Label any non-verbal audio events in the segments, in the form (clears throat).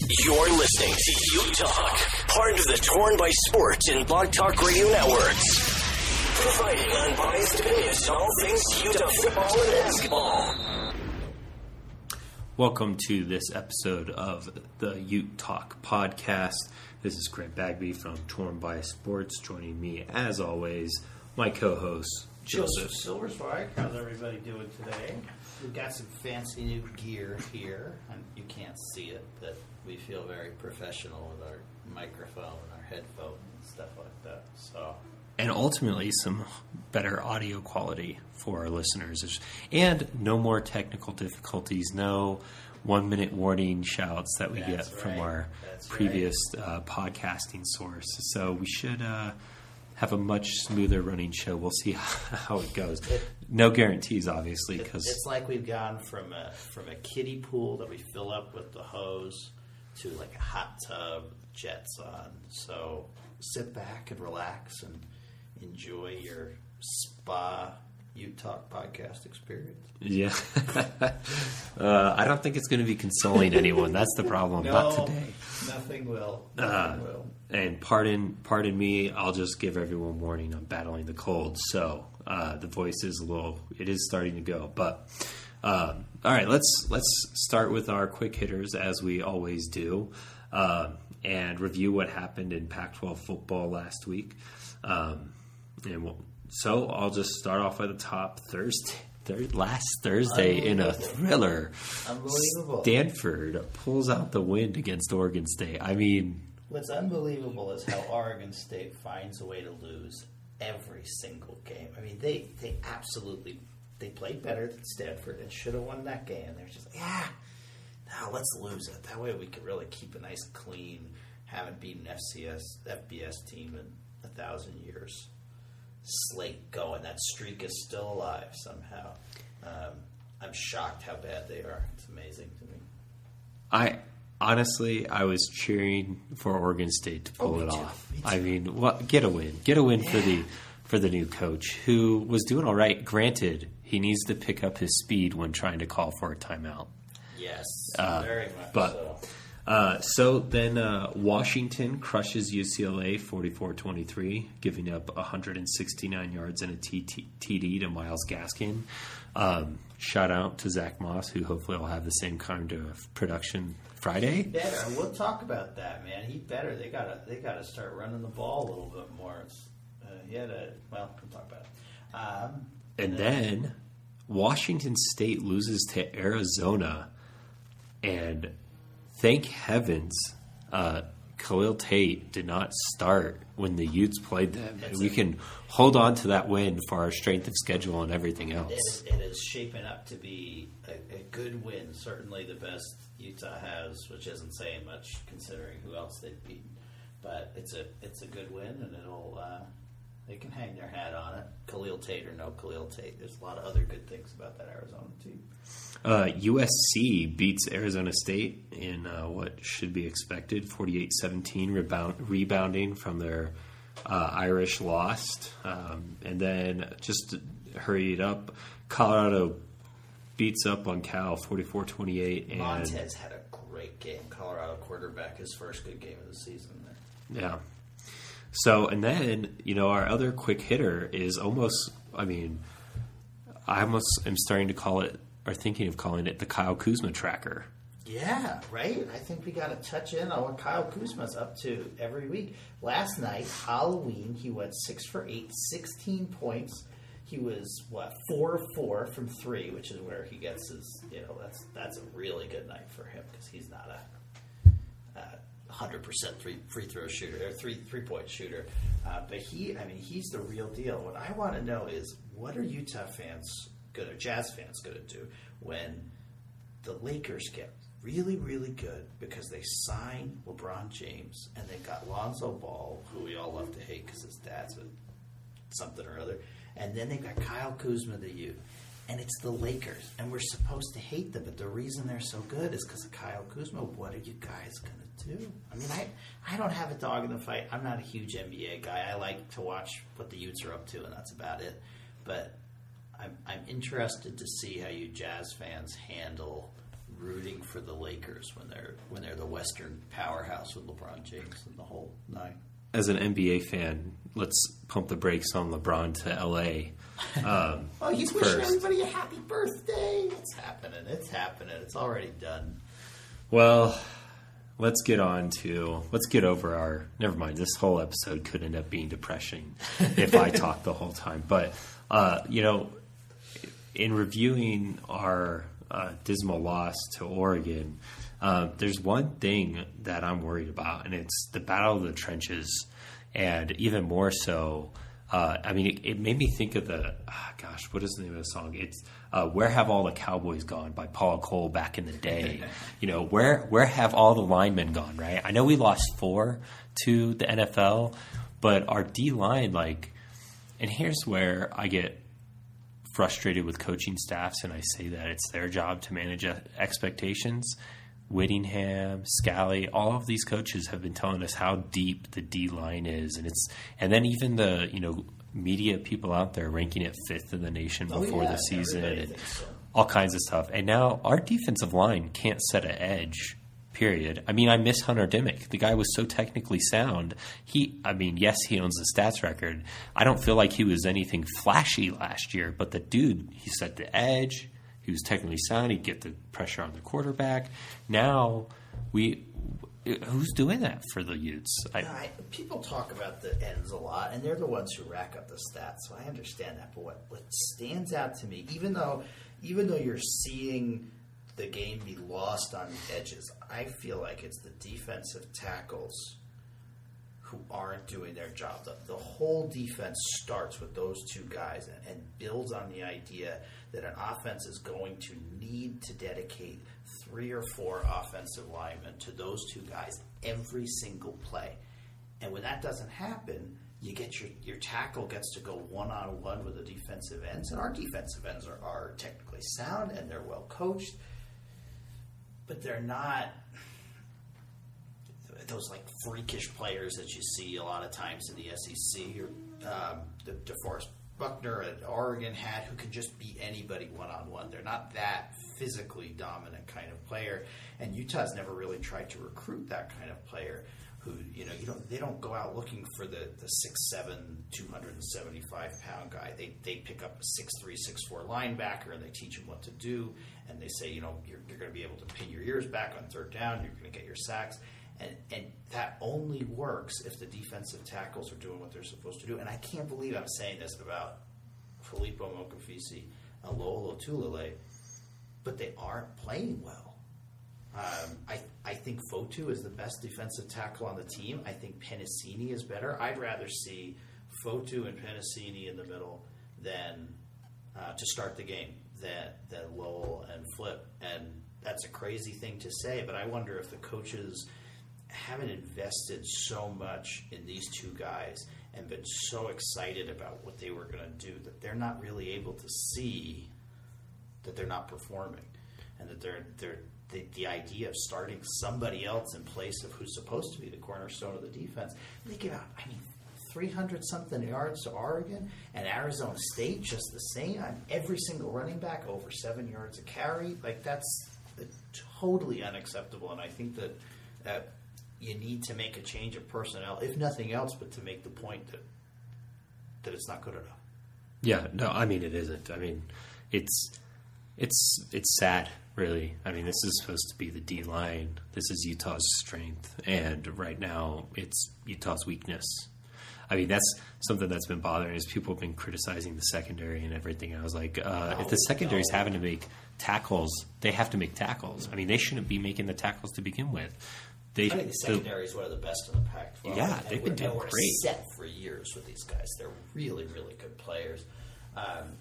You're listening to Ute Talk, part of the Torn by Sports and Blog Talk Radio networks. Providing unbiased opinions on all things Utah football and basketball. Welcome to this episode of the Ute Talk podcast. This is Grant Bagby from Torn by Sports. Joining me, as always, my co-host Joseph. Silver Spike, how's everybody doing today? We've got some fancy new gear here, and you can't see it, but we feel very professional with our microphone and our headphones and stuff like that. So, and ultimately some better audio quality for our listeners. And no more technical difficulties no one minute warning shouts that we That's get from our That's previous uh, podcasting source. So we should uh, have a much smoother running show we'll see (laughs) how it goes no guarantees obviously it- because it's like we've gone from a from a kiddie pool that we fill up with the hose to like a hot tub, jets on. So sit back and relax and enjoy your spa Utah podcast experience. yeah (laughs) uh, i don't think it's going to be consoling anyone that's the problem (laughs) not today nothing will. Uh, will. And pardon pardon me i'll just give everyone warning i'm battling the cold so uh, the voice is a little it is starting to go. But um, all right let's let's start with our quick hitters as we always do um, and review what happened in pac 12 football last week. Um, and we'll, so i'll just start off at the top thursday third, last thursday in a thriller. Unbelievable. stanford pulls out the win against oregon state. I mean What's unbelievable is how Oregon State finds a way to lose every single game. I mean, they they absolutely they played better than Stanford and should have won that game. They're just like, yeah, no, let's lose it. That way we can really keep a nice clean, haven't beaten FCS FBS team in a thousand years. Slate going. That streak is still alive somehow. Um, I'm shocked how bad they are. It's amazing to me. I honestly, I was cheering for Oregon State to pull Oh, it too. off. Me I mean, what get a win, get a win for the for the new coach who was doing all right. Granted, he needs to pick up his speed when trying to call for a timeout. Yes, Uh, very much but- so. Uh, so then uh, Washington crushes UCLA 44-23, giving up 169 yards and a TD to Myles Gaskin. Um, shout out to Zack Moss, who hopefully will have the same kind of production Friday. better. We'll talk about that, man. He better. They gotta. They gotta start running the ball a little bit more. Uh, he had a. Well, we'll talk about it. Um, And then Washington State loses to Arizona, and thank heavens, uh, Khalil Tate did not start when the Utes played them. It's we can hold on to that win for our strength of schedule and everything else. is, it is shaping up to be a, a good win. Certainly the best Utah has, which isn't saying much considering who else they've beaten. But it's a it's a good win, and it'll. Uh, they can hang their hat on it. Khalil Tate or no Khalil Tate. There's a lot of other good things about that Arizona team. Uh, USC beats Arizona State in uh, what should be expected 48 17, rebound, rebounding from their uh, Irish lost. Um, and then just it up, Colorado beats up on Cal 44 28. And Montez had a great game. Colorado quarterback, his first good game of the season. Yeah. So, and then, you know, our other quick hitter is almost, I mean, I almost am starting to call it, or thinking of calling it the Kyle Kuzma tracker. Yeah, right. I think we got to touch in on what Kyle Kuzma's up to every week. Last night, Halloween, he went six for eight, 16 points. He was what four of four from three, which is where he gets his. You know, that's that's a really good night for him because he's not a hundred percent free free throw shooter or three three point shooter. Uh, but he, I mean, he's the real deal. What I want to know is what are Utah fans going to Jazz fans going to do when the Lakers get really, really good because they signed LeBron James and they got Lonzo Ball, who we all love to hate because his dad's a something or other, and then they got Kyle Kuzma, the youth. And it's the Lakers, and we're supposed to hate them, but the reason they're so good is because of Kyle Kuzma. What are you guys gonna do? I mean, I I don't have a dog in the fight. I'm not a huge NBA guy. I like to watch what the Utes are up to, and that's about it. But I'm I'm interested to see how you Jazz fans handle rooting for the Lakers when they're when they're the Western powerhouse with LeBron James and the whole nine. As an NBA fan, let's pump the brakes on LeBron to LA. Um, (laughs) Oh, he's wishing everybody a happy birthday. It's happening. It's happening. It's already done. Well, let's get on to let's get over our. Never mind. This whole episode could end up being depression (laughs) if I talk the whole time. But uh, you know, in reviewing our uh, dismal loss to Oregon, uh, there's one thing that I'm worried about, and it's the battle of the trenches, and even more so. Uh, I mean, it, it made me think of the ah, gosh, what is the name of the song? It's uh, "Where Have All the Cowboys Gone" by Paula Cole back in the day. (laughs) you know, where where have all the linemen gone? Right? I know we lost four to the NFL, but our D line, like, and here's where I get frustrated with coaching staffs, and I say that it's their job to manage expectations. Whittingham, Scalley, all of these coaches have been telling us how deep the D line is, and it's and then even the you know media people out there ranking it fifth in the nation Oh, before yeah, the season, and so. all kinds of stuff. And now our defensive line can't set an edge. Period. I mean, I miss Hunter Dimmick. The guy was so technically sound. He, I mean, yes, he owns the stats record. I don't feel like he was anything flashy last year, but the dude, he set the edge. He was technically sound. He'd get the pressure on the quarterback. Now we, who's doing that for the Utes? I, I, people talk about the ends a lot, and they're the ones who rack up the stats. So I understand that. But what, what stands out to me, even though even though you're seeing the game be lost on the edges, I feel like it's the defensive tackles who aren't doing their job. The, the whole defense starts with those two guys and, and builds on the idea that an offense is going to need to dedicate three or four offensive linemen to those two guys every single play. And when that doesn't happen, you get your, your tackle gets to go one on one with the defensive ends, and our defensive ends are, are technically sound and they're well coached, but they're not those like freakish players that you see a lot of times in the SEC or um, the DeForest Buckner at Oregon had who can just beat anybody one on one. They're not that physically dominant kind of player, and Utah's never really tried to recruit that kind of player. Who you know you don't they don't go out looking for the the six seven two hundred and seventy five pound guy. They they pick up a six three six four linebacker and they teach him what to do and they say you know you're, you're going to be able to pin your ears back on third down. You're going to get your sacks and and that only works if the defensive tackles are doing what they're supposed to do. And I can't believe I'm saying this about Filipo Mokofisi and Lowell Lotulelei, but they aren't playing well. Um, I I think Fotu is the best defensive tackle on the team. I think Penisini is better. I'd rather see Fotu and Penisini in the middle than uh, to start the game than than Lowell and Flip. And that's a crazy thing to say, but I wonder if the coaches haven't invested so much in these two guys and been so excited about what they were going to do that they're not really able to see that they're not performing and that they're they're the, the idea of starting somebody else in place of who's supposed to be the cornerstone of the defense. They give out, I mean, 300 something yards to Oregon and Arizona State just the same. On every single running back over seven yards a carry. Like, that's totally unacceptable. And I think that uh, you need to make a change of personnel, if nothing else, but to make the point that that it's not good enough. Yeah, no, I mean it isn't. I mean, it's it's it's sad, really. I mean, this is supposed to be the D line. This is Utah's strength, and right now it's Utah's weakness. I mean, that's something that's been bothering is people have been criticizing the secondary and everything. I was like, uh, if the secondary secondary's having to make tackles, they have to make tackles. I mean, they shouldn't be making the tackles to begin with. They, I think the secondary is one of the best in the Pac-12. Yeah, And they've been doing great. Set for years with these guys. They're really, really good players. Um,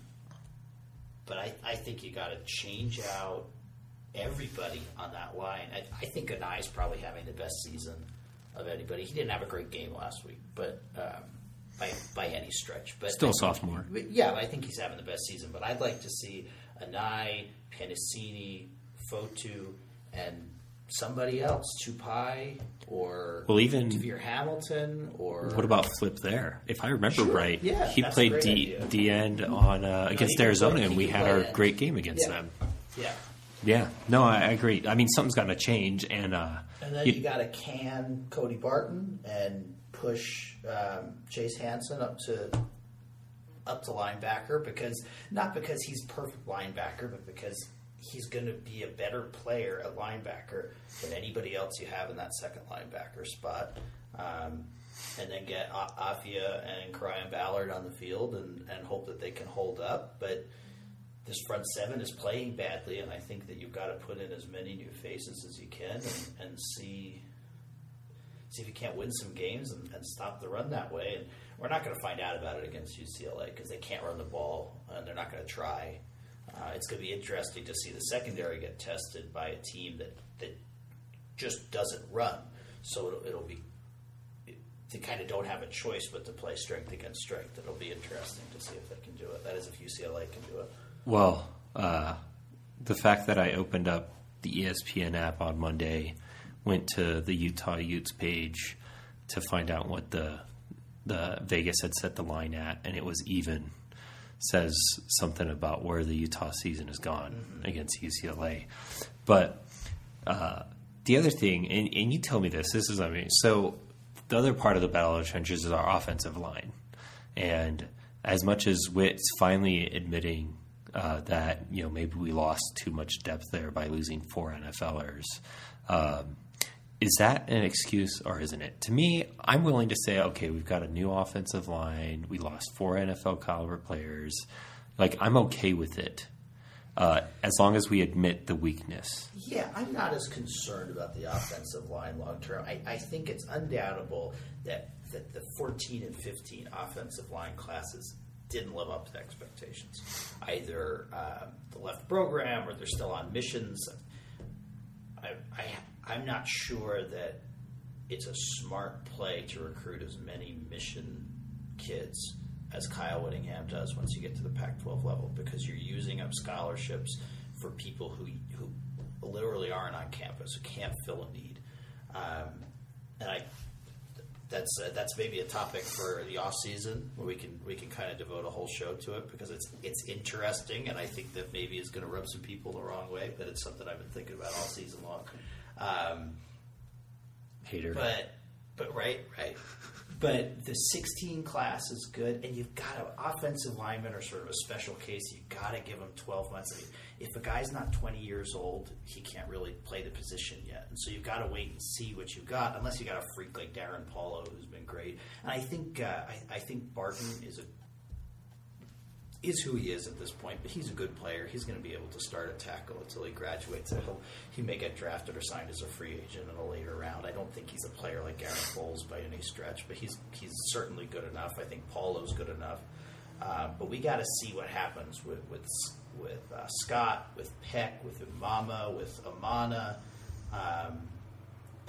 but I, I think you got to change out everybody on that line. I, I think is probably having the best season of anybody. He didn't have a great game last week, but um, by by any stretch. But Still I- sophomore. but yeah, I think he's having the best season. But I'd like to see Anae, Penisini, Fotu, and somebody else, Tupai or Well, even- Devere Hamilton or What about Flip there? If I remember Sure, right, yeah, he played D. D end on uh, against can Arizona, play- and we had our end. great game against Yeah. them. yeah. Yeah, no, I, I agree. I mean, something's got to change, and uh, And then you- you, got to can Cody Barton and push um, Chase Hansen up to up to linebacker because not because he's perfect linebacker, but because he's going to be a better player at linebacker than anybody else you have in that second linebacker spot. Um, and then get Afia and Cryan Ballard on the field and, and hope that they can hold up. But this front seven is playing badly, and I think that you've got to put in as many new faces as you can and, and see see if you can't win some games and, and stop the run that way. And we're not going to find out about it against UCLA because they can't run the ball and they're not going to try. Uh, it's going to be interesting to see the secondary get tested by a team that that just doesn't run. So it'll, it'll be they kind of don't have a choice but to play strength against strength. It'll be interesting to see if they can do it. That is, if UCLA can do it. Well, uh, the fact that I opened up the ESPN app on Monday, went to the Utah Utes page to find out what the the Vegas had set the line at, and it was even. Says something about where the Utah season has gone against UCLA, but uh, the other thing, and, and you tell me this, this is I mean, so the other part of the battle of trenches is our offensive line, and as much as Witt's finally admitting uh, that you know maybe we lost too much depth there by losing four NFLers, um, is that an excuse or isn't it? To me, I'm willing to say, okay, we've got a new offensive line. We lost four NFL caliber players. Like I'm okay with it, uh, as long as we admit the weakness. Yeah, I'm not as concerned about the offensive line long term. I, I think it's undoubtable that, that the 14 and 15 offensive line classes didn't live up to expectations. Either um, the left program or they're still on missions. I, I, I'm not sure that it's a smart play to recruit as many mission kids as Kyle Whittingham does once you get to the Pac-12 level because you're using up scholarships for people who who literally aren't on campus who can't fill a need, um, and I that's uh, that's maybe a topic for the off season where we can we can kind of devote a whole show to it because it's it's interesting and I think that maybe is going to rub some people the wrong way, but it's something I've been thinking about all season long. Um, Hater. but but right, right. But the 16 class is good, and you've got an offensive lineman or sort of a special case. You've got to give them 12 months. I mean, if a guy's not 20 years old, he can't really play the position yet, and so you've got to wait and see what you've got. Unless you got a freak like Darrin Paulo, who's been great, and I think uh, I, I think Barton is a is who he is at this point, but he's a good player. He's going to be able to start a tackle until he graduates. He'll, he may get drafted or signed as a free agent in a later round. I don't think he's a player like Garett Bolles by any stretch, but he's he's certainly good enough. I think Paulo's good enough. Uh, but we got to see what happens with with with uh, Scott, with Peck, with Umana, with Amana, um,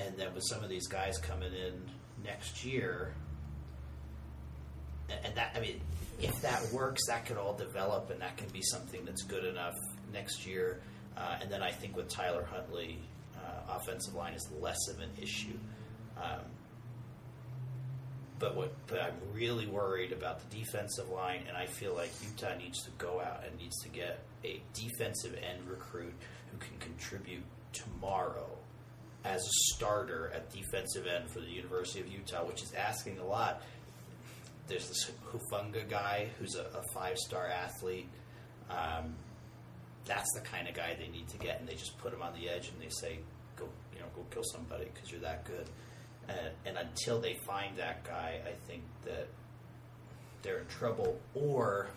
and then with some of these guys coming in next year and- that I mean, if that works, that could all develop, and that can be something that's good enough next year. Uh, and then I think with Tyler Huntley, uh, offensive line is less of an issue. Um, but what? But I'm really worried about the defensive line, and I feel like Utah needs to go out and needs to get a defensive end recruit who can contribute tomorrow as a starter at defensive end for the University of Utah, which is asking a lot there's this Hufanga guy who's a, a five star athlete. Um, that's the kind of guy they need to get, and they just put him on the edge and they say, "Go, you know, go kill somebody because you're that good." And, and until they find that guy, I think that they're in trouble. Or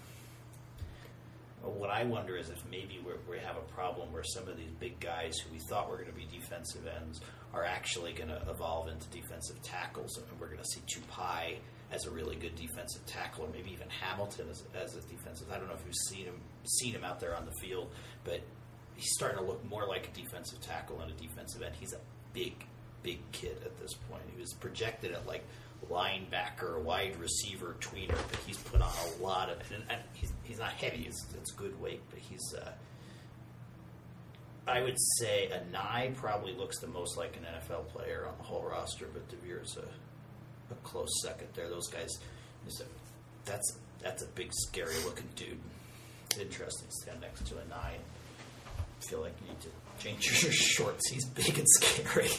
what I wonder is if maybe we have a problem where some of these big guys who we thought were going to be defensive ends are actually going to evolve into defensive tackles, and we're going to see Tupai as a really good defensive tackle, or maybe even Hamilton as, as a defensive. I don't know if you've seen him seen him out there on the field, but he's starting to look more like a defensive tackle and a defensive end. He's a big, big kid at this point. He was projected at like linebacker, wide receiver, tweener, but he's put on a lot of. And, and he's, he's not heavy; it's, it's good weight, but he's. Uh, I would say a Nye probably looks the most like an NFL player on the whole roster, but Devere's a, a close second there. Those guys, that's that's a big, scary looking dude. Interesting to stand next to a nine. Feel like you need to change (laughs) your shorts. He's big and scary.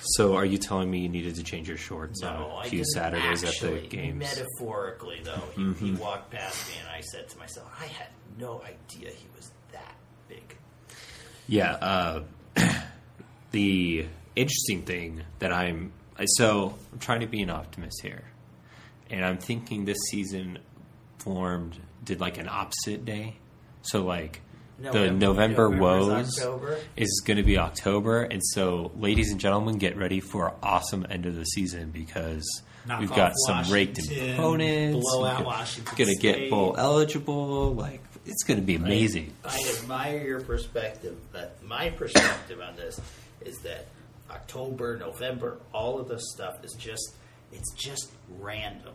So, are you telling me you needed to change your shorts No, on a few Saturdays actually. at the games? Metaphorically, though, he, Mm-hmm. he walked past me, and I said to myself, "I had no idea he was that big." Yeah. Uh, (clears throat) the interesting thing that I'm so I'm trying to be an optimist here, and I'm thinking this season formed did like an opposite day. So like the November November's woes October. is going to be October, and so ladies and gentlemen, get ready for an awesome end of the season because. Knock We've got some raked Washington, opponents. blow out Washington Gonna get bowl eligible. Like it's going to be amazing. I admire your perspective, but my perspective on this is that October, November, all of this stuff is just it's just random.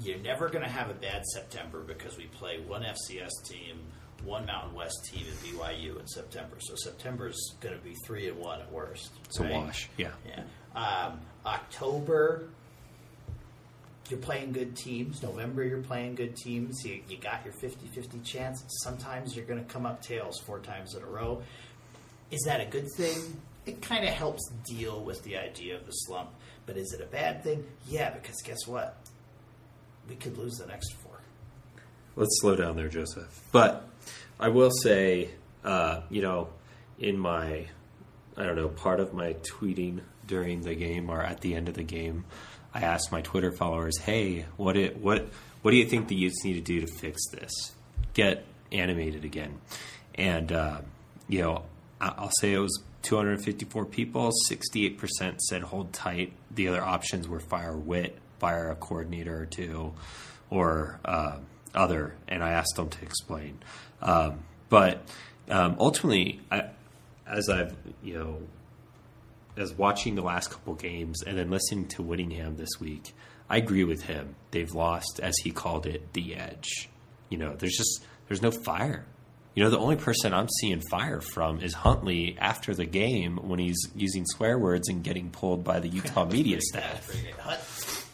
You're never going to have a bad September because we play one FCS team, one Mountain West team, and BYU in September. So September is going to be three and one at worst. It's a wash. Yeah. Yeah. Um, October, you're playing good teams. November, you're playing good teams. You, you got your 50 50 chance. Sometimes you're going to come up tails four times in a row. Is that a good thing? It kind of helps deal with the idea of the slump. But is it a bad thing? Yeah, because guess what? We could lose the next four. Let's slow down there, Joseph. But I will say, uh, you know, in my, I don't know, part of my tweeting during the game or at the end of the game, I asked my Twitter followers, "Hey, what it what what do you think the Utes need to do to fix this? Get animated again?" And uh, you know, I'll say it was 254 people. 68% said hold tight. The other options were fire Wit, fire a coordinator or two, or uh, other. And I asked them to explain. Um, but um, ultimately, I, as I've you know as watching the last couple games and then listening to Whittingham this week, I agree with him. They've lost, as he called it, the edge. You know, there's just there's no fire. You know, the only person I'm seeing fire from is Huntley after the game when he's using swear words and getting pulled by the Utah media staff. Hunt,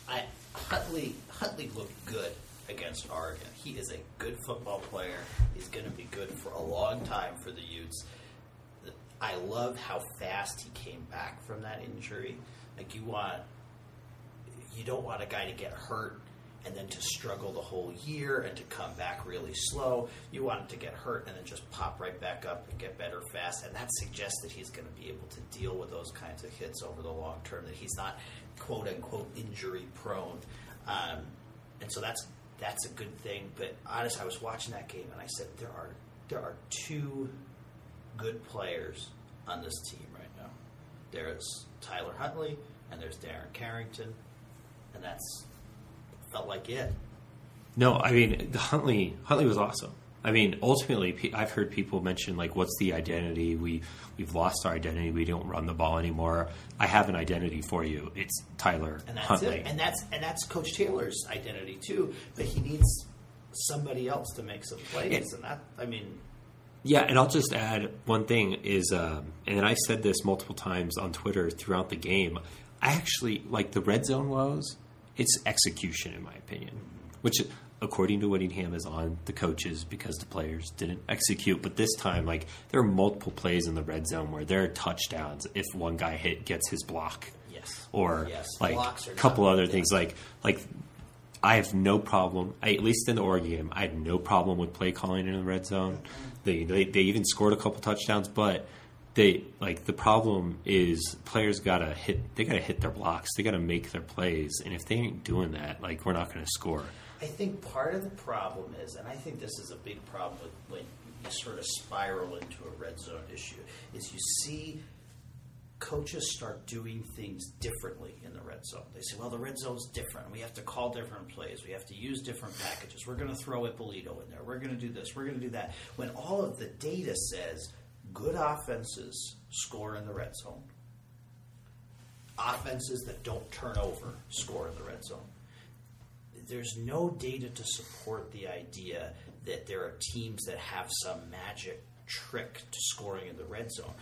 I, Huntley, Huntley looked good against Oregon. He is a good football player. He's going to be good for a long time for the Utes. I love how fast he came back from that injury. Like you want, you don't want a guy to get hurt and then to struggle the whole year and to come back really slow. You want him to get hurt and then just pop right back up and get better fast. And that suggests that he's going to be able to deal with those kinds of hits over the long term. That he's not quote unquote injury prone. Um, and so that's that's a good thing. But honestly, I was watching that game and I said there are there are two good players on this team right now. There's Tyler Huntley and there's Darren Carrington, and that's felt like it. No, I mean the Huntley. Huntley was awesome. I mean, ultimately, I've heard people mention like, "What's the identity? We we've lost our identity. We don't run the ball anymore." I have an identity for you. It's Tyler And that's Huntley. it. And that's and that's Coach Taylor's identity too. But he needs somebody else to make some plays, Yeah. and that I mean, Yeah, and I'll just add one thing is, um, and I said this multiple times on Twitter throughout the game. I actually like the red zone woes. It's execution, in my opinion, which, according to Whittingham, is on the coaches because the players didn't execute. But this time, like there are multiple plays in the red zone where there are touchdowns if one guy hit gets his block, yes, or yes, like a couple other yeah. things like like I have no problem. I, at least in the Oregon game, I had no problem with play calling in the red zone. They, they they even scored a couple touchdowns, but they like the problem is players gotta hit. They gotta hit their blocks. They gotta make their plays, and if they ain't doing that, like we're not gonna score. I think part of the problem is, and I think this is a big problem with when you sort of spiral into a red zone issue, is you see coaches start doing things differently in the red zone. They say, well, the red zone's different. We have to call different plays. We have to use different packages. We're going to throw Ippolito in there. We're going to do this. We're going to do that. When all of the data says good offenses score in the red zone, offenses that don't turn over score in the red zone. There's no data to support the idea that there are teams that have some magic trick to scoring in the red zone.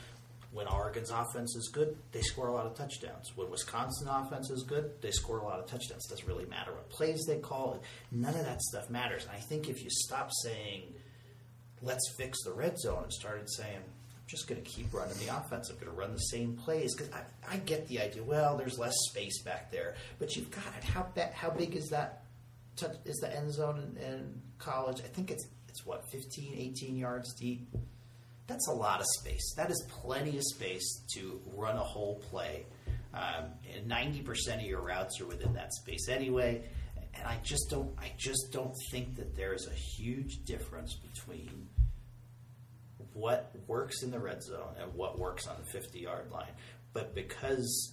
When Oregon's offense is good, they score a lot of touchdowns. When Wisconsin offense is good, they score a lot of touchdowns. It doesn't really matter what plays they call. None of that stuff matters. And I think if you stop saying, let's fix the red zone, and started saying, just going to keep running the offense. I'm going to run the same plays because I, I get the idea. Well, there's less space back there, but you've got it. How ba- how big is that? Touch, is the end zone in, in college? I think it's it's what 15, 18 yards deep. That's a lot of space. That is plenty of space to run a whole play. Um, and ninety percent of your routes are within that space anyway. And I just don't. I just don't think that there is a huge difference between what works in the red zone and what works on the 50 yard line. But because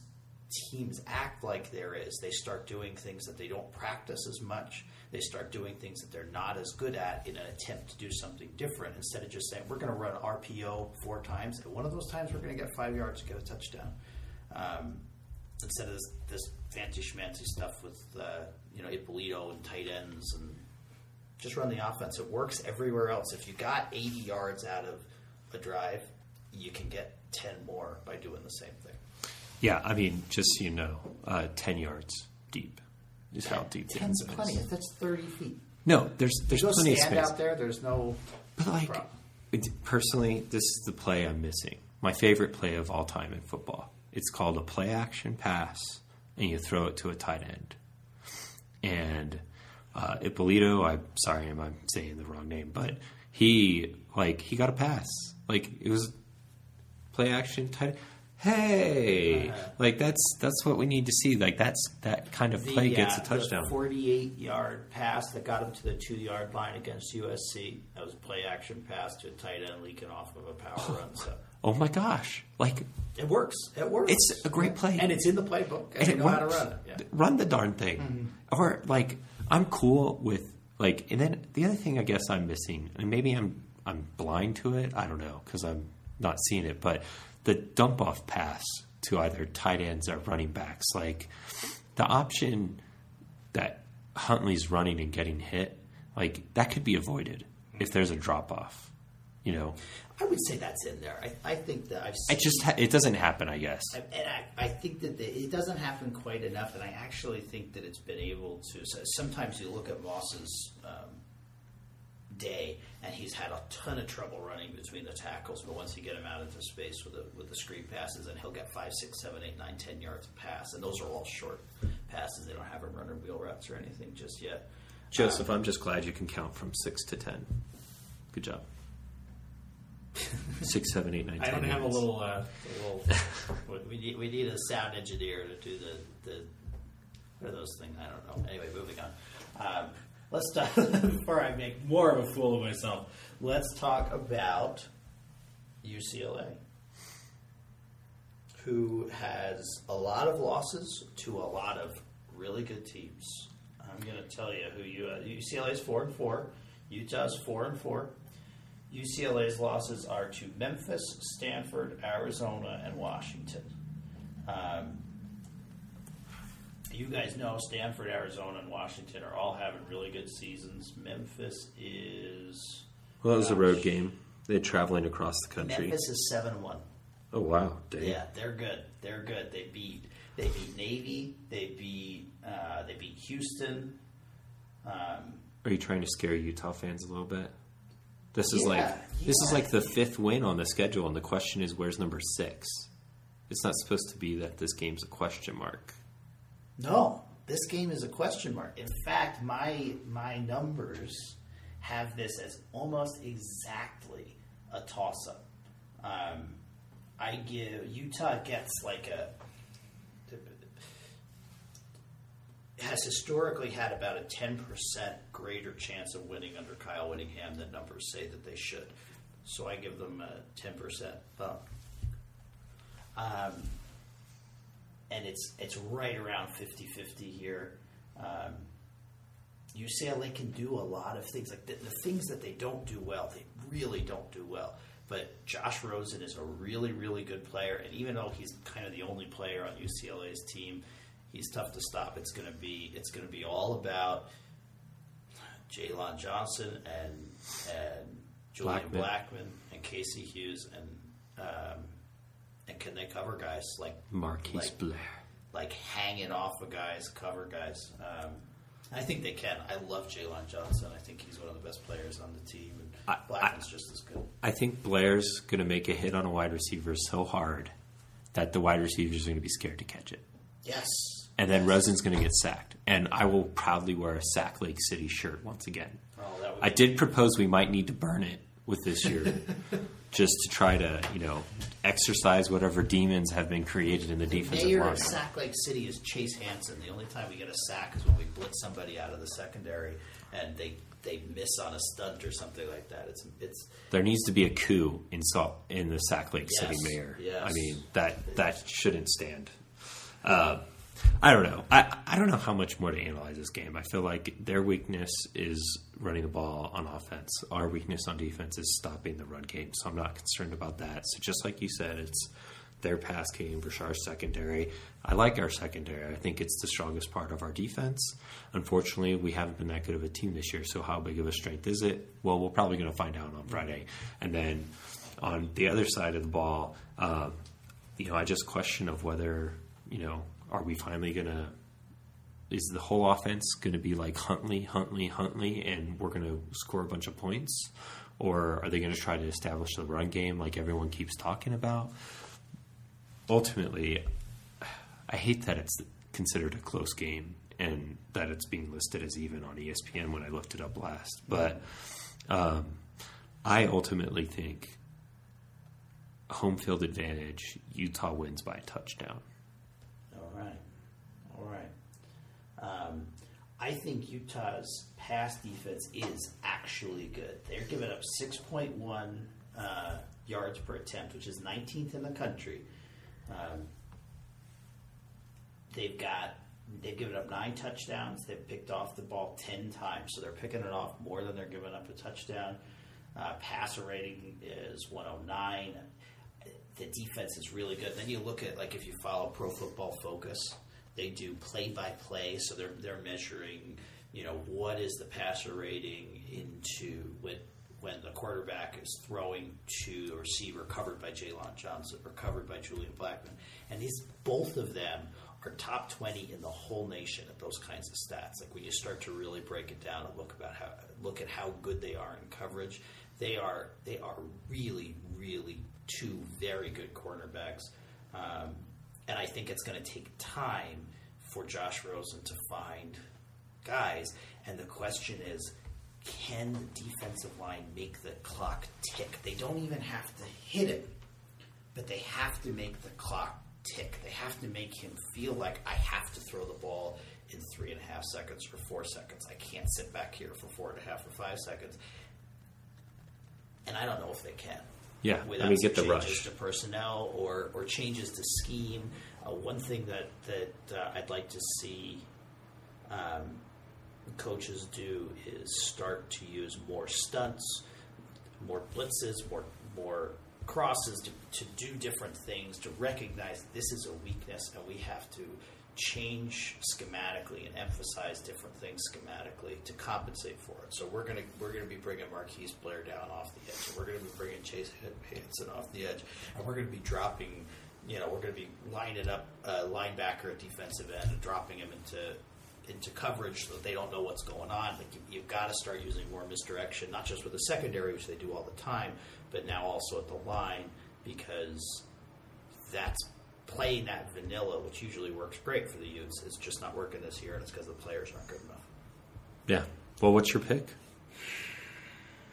teams act like there is, they start doing things that they don't practice as much. They start doing things that they're not as good at in an attempt to do something different instead of just saying, we're going to run RPO four times. And one of those times, we're going to get five yards to get a touchdown. Um, instead of this, this fancy schmancy stuff with, uh, you know, Ippolito and tight ends and just run the offense. It works everywhere else. If you got 80 yards out of a drive, you can get 10 more by doing the same thing. Yeah, I mean, just so you know, uh, ten yards deep is how deep the end Ten's zone plenty. is. That's 30 feet. No, there's there's Go plenty of stand space. out there. There's no But like, problem. it, personally, this is the play I'm missing. My favorite play of all time in football. It's called a play action pass, and you throw it to a tight end. And uh, Ippolito, I'm sorry, I'm, I'm saying the wrong name, but he like he got a pass. Like it was play action tight. Hey, like that's that's what we need to see. Like that's that kind of play The, gets uh, a touchdown. 48 yard pass that got him to the two yard line against USC. That was a play action pass to a tight end leaking off of a power run. So oh my gosh! Like it works. It works. It's a great play. and it's in the playbook. And, and it know how to works. run it. Yeah. Run the darn thing. Or like I'm cool with like, and then the other thing I guess I'm missing, and maybe I'm I'm blind to it. I don't know because I'm not seeing it, but the dump off pass to either tight ends or running backs, like the option that Huntley's running and getting hit, like that could be avoided if there's a drop off. You know, I would say that's in there. I, I think that I've seen it just ha- it doesn't happen. I guess. I- and I, I think that the, it doesn't happen quite enough, and I actually think that it's been able to. So sometimes you look at Moss's um, day, and he's had a ton of trouble running between the tackles, but once you get him out into space with the with the screen passes, and he'll get five, six, seven, eight, nine, ten yards of pass, and those are all short passes. They don't have him running wheel routes or anything just yet. Joseph, I'm just glad you can count from six to ten. Good job. Six, seven, eight, nine, (laughs) I ten. don't have a little. Uh, a little (laughs) we need we need a sound engineer to do the the what are those things? I don't know. Anyway, moving on. Um, let's talk (laughs) before I make more of a fool of myself. Let's talk about UCLA, who has a lot of losses to a lot of really good teams. I'm going to tell you who you UCLA is four and four, Utah's four and four. UCLA's losses are to Memphis, Stanford, Arizona, and Washington. Um, you guys know Stanford, Arizona, and Washington are all having really good seasons. Memphis is Well, that was a road game. They're traveling across the country. Memphis is seven one. Oh wow, dang. Yeah, they're good. They're good. They beat they beat Navy. They beat uh, they beat Houston. Um, Are you trying to scare Utah fans a little bit? This is Yeah, like this is like the fifth win on the schedule, and the question is, where's number six? It's not supposed to be that this game's a question mark. No, this game is a question mark. In fact, my my numbers have this as almost exactly a toss up. Um, I give Utah gets like a has historically had about a ten percent greater chance of winning under Kyle Whittingham than numbers say that they should. So I give them a ten percent bump. Um, and it's it's right around 50-50 here. Um, UCLA can do a lot of things. Like the, the things that they don't do well, they really don't do well. But Josh Rosen is a really, really good player, and even though he's kind of the only player on UCLA's team, he's tough to stop. It's going to be it's going to be all about Jalen Johnson and and Julian Blackman. Blackman, and Casey Hughes and um, and can they cover guys like Marquise like, Blair. like hanging off of guys, cover guys. Um, I think they can. I love Jalen Johnson. I think he's one of the best players on the team, and I- Blackman's just as good. I think Blair's going to make a hit on a wide receiver so hard that the wide receivers are going to be scared to catch it. Yes. And then Rosen's going to get sacked. And I will proudly wear a Sack Lake City shirt once again. Oh, that would I did propose we might need to burn it with this year (laughs) just to try to, you know, exercise whatever demons have been created in the defensive Mayor line. of Sack Lake City is Chase Hansen. The only time we get a sack is when we blitz somebody out of the secondary and they they miss on a stunt or something like that. It's it's There needs to be a coup in Salt in the Sack Lake City mayor. yes. I mean that that shouldn't stand. Uh, I don't know. I I don't know how much more to analyze this game. I feel like their weakness is running the ball on offense. Our weakness on defense is stopping the run game. So I'm not concerned about that. So just like you said, it's their pass game versus our secondary. I like our secondary. I think it's the strongest part of our defense. Unfortunately, we haven't been that good of a team this year. So how big of a strength is it? Well, we're probably going to find out on Friday. And then on the other side of the ball, um, you know, I just question of whether you know, are we finally going to is the whole offense going to be like Huntley, Huntley, Huntley, and we're going to score a bunch of points? Or are they going to try to establish the run game like everyone keeps talking about? Ultimately, I hate that it's considered a close game and that it's being listed as even on ESPN when I looked it up last. But um, I ultimately think home field advantage, Utah wins by a touchdown. Right, all right. Um, I think Utah's pass defense is actually good. They're giving up six point one uh, yards per attempt, which is 19th in the country. Um, they've got they've given up nine touchdowns. They've picked off the ball ten times, so they're picking it off more than they're giving up a touchdown. Uh, passer rating is 109. Defense is really good. Then you look at like if you follow Pro Football Focus, they do play by play, so they're they're measuring you know what is the passer rating into when when the quarterback is throwing to the receiver covered by Jalen Johnson or covered by Julian Blackman, and these both of them are top twenty in the whole nation at those kinds of stats. Like when you start to really break it down and look about how look at how good they are in coverage, they are they are really really two very good cornerbacks, um, and I think it's going to take time for Josh Rosen to find guys. And the question is, can the defensive line make the clock tick? They don't even have to hit him, but they have to make the clock tick. They have to make him feel like I have to throw the ball in three and a half seconds or four seconds. I can't sit back here for four and a half or five seconds. And I don't know if they can. Yeah, I without mean, get the changes rush. to personnel or, or changes to scheme. Uh, one thing that that uh, I'd like to see um, coaches do is start to use more stunts, more blitzes, more more crosses to, to do different things to recognize this is a weakness and we have to change schematically and emphasize different things schematically to compensate for it. So we're gonna we're gonna be bringing Marquise Blair down off the edge. And we're gonna be bringing Chase Hansen off the edge, and we're gonna be dropping. You know, we're going to be lining up a linebacker at defensive end and dropping him into into coverage so that they don't know what's going on. Like you, you've got to start using more misdirection, not just with the secondary, which they do all the time, but now also at the line because that's playing that vanilla, which usually works great for the Utes. It's just not working this year, and it's because the players aren't good enough. Yeah. Well, what's your pick?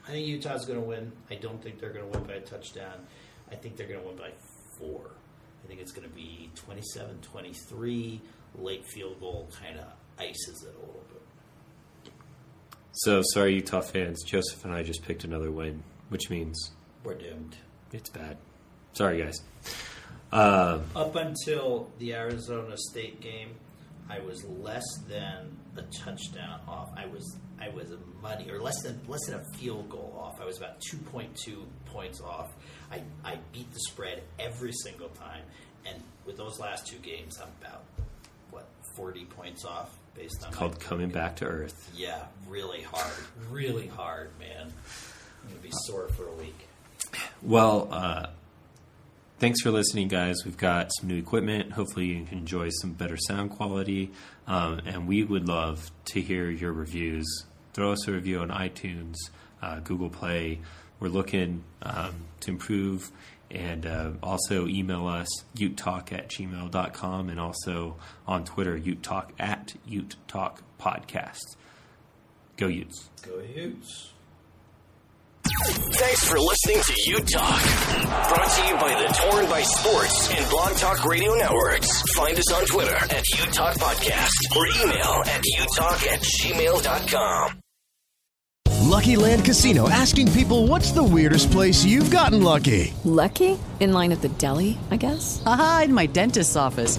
I think Utah's going to win. I don't think they're going to win by a touchdown. I think they're going to win by four. I think it's going to be 27 23. Late field goal kind of ices it a little bit. So, sorry, Utah fans. Joseph and I just picked another win, which means We're doomed. it's bad. Sorry, guys. Uh, Up until the Arizona State game, I was less than a touchdown off. I was I was a money or less than less than a field goal off. I was about two point two points off. I, I beat the spread every single time, and with those last two games, I'm about what forty points off based on called coming back to earth. Yeah, really hard, really hard, man. I'm gonna be sore for a week. Well, uh, thanks for listening, guys. We've got some new equipment. Hopefully, you can enjoy some better sound quality. Um, and we would love to hear your reviews. Throw us a review on iTunes, uh, Google Play. We're looking um, to improve. And uh, also email us, utetalk at gmail.com, and also on Twitter, utetalk at utetalk podcast. Go Utes. Go Utes. Thanks for listening to Ute Talk. Brought to you by the Torn by Sports and Blog Talk Radio Networks. Find us on Twitter at Ute Talk Podcast or email at utetalk at gmail.com. Lucky Land Casino asking people what's the weirdest place you've gotten lucky? Lucky? In line at the deli, I guess? Aha, in my dentist's office.